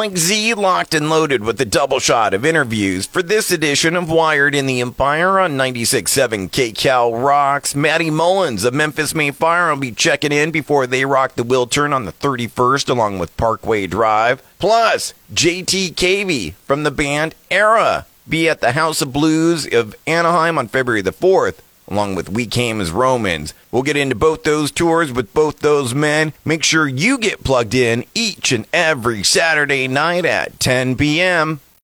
Mike Z locked and loaded with a double shot of interviews for this edition of Wired in the Empire on 96.7 KCal Rocks. Matty Mullins of Memphis May Fire will be checking in before they rock the Wiltern on the 31st along with Parkway Drive. Plus, JT Cavey from the band Erra be at the House of Blues of Anaheim on February the 4th along with We Came as Romans. We'll get into both those tours with both those men. Make sure you get plugged in each and every Saturday night at 10 p.m.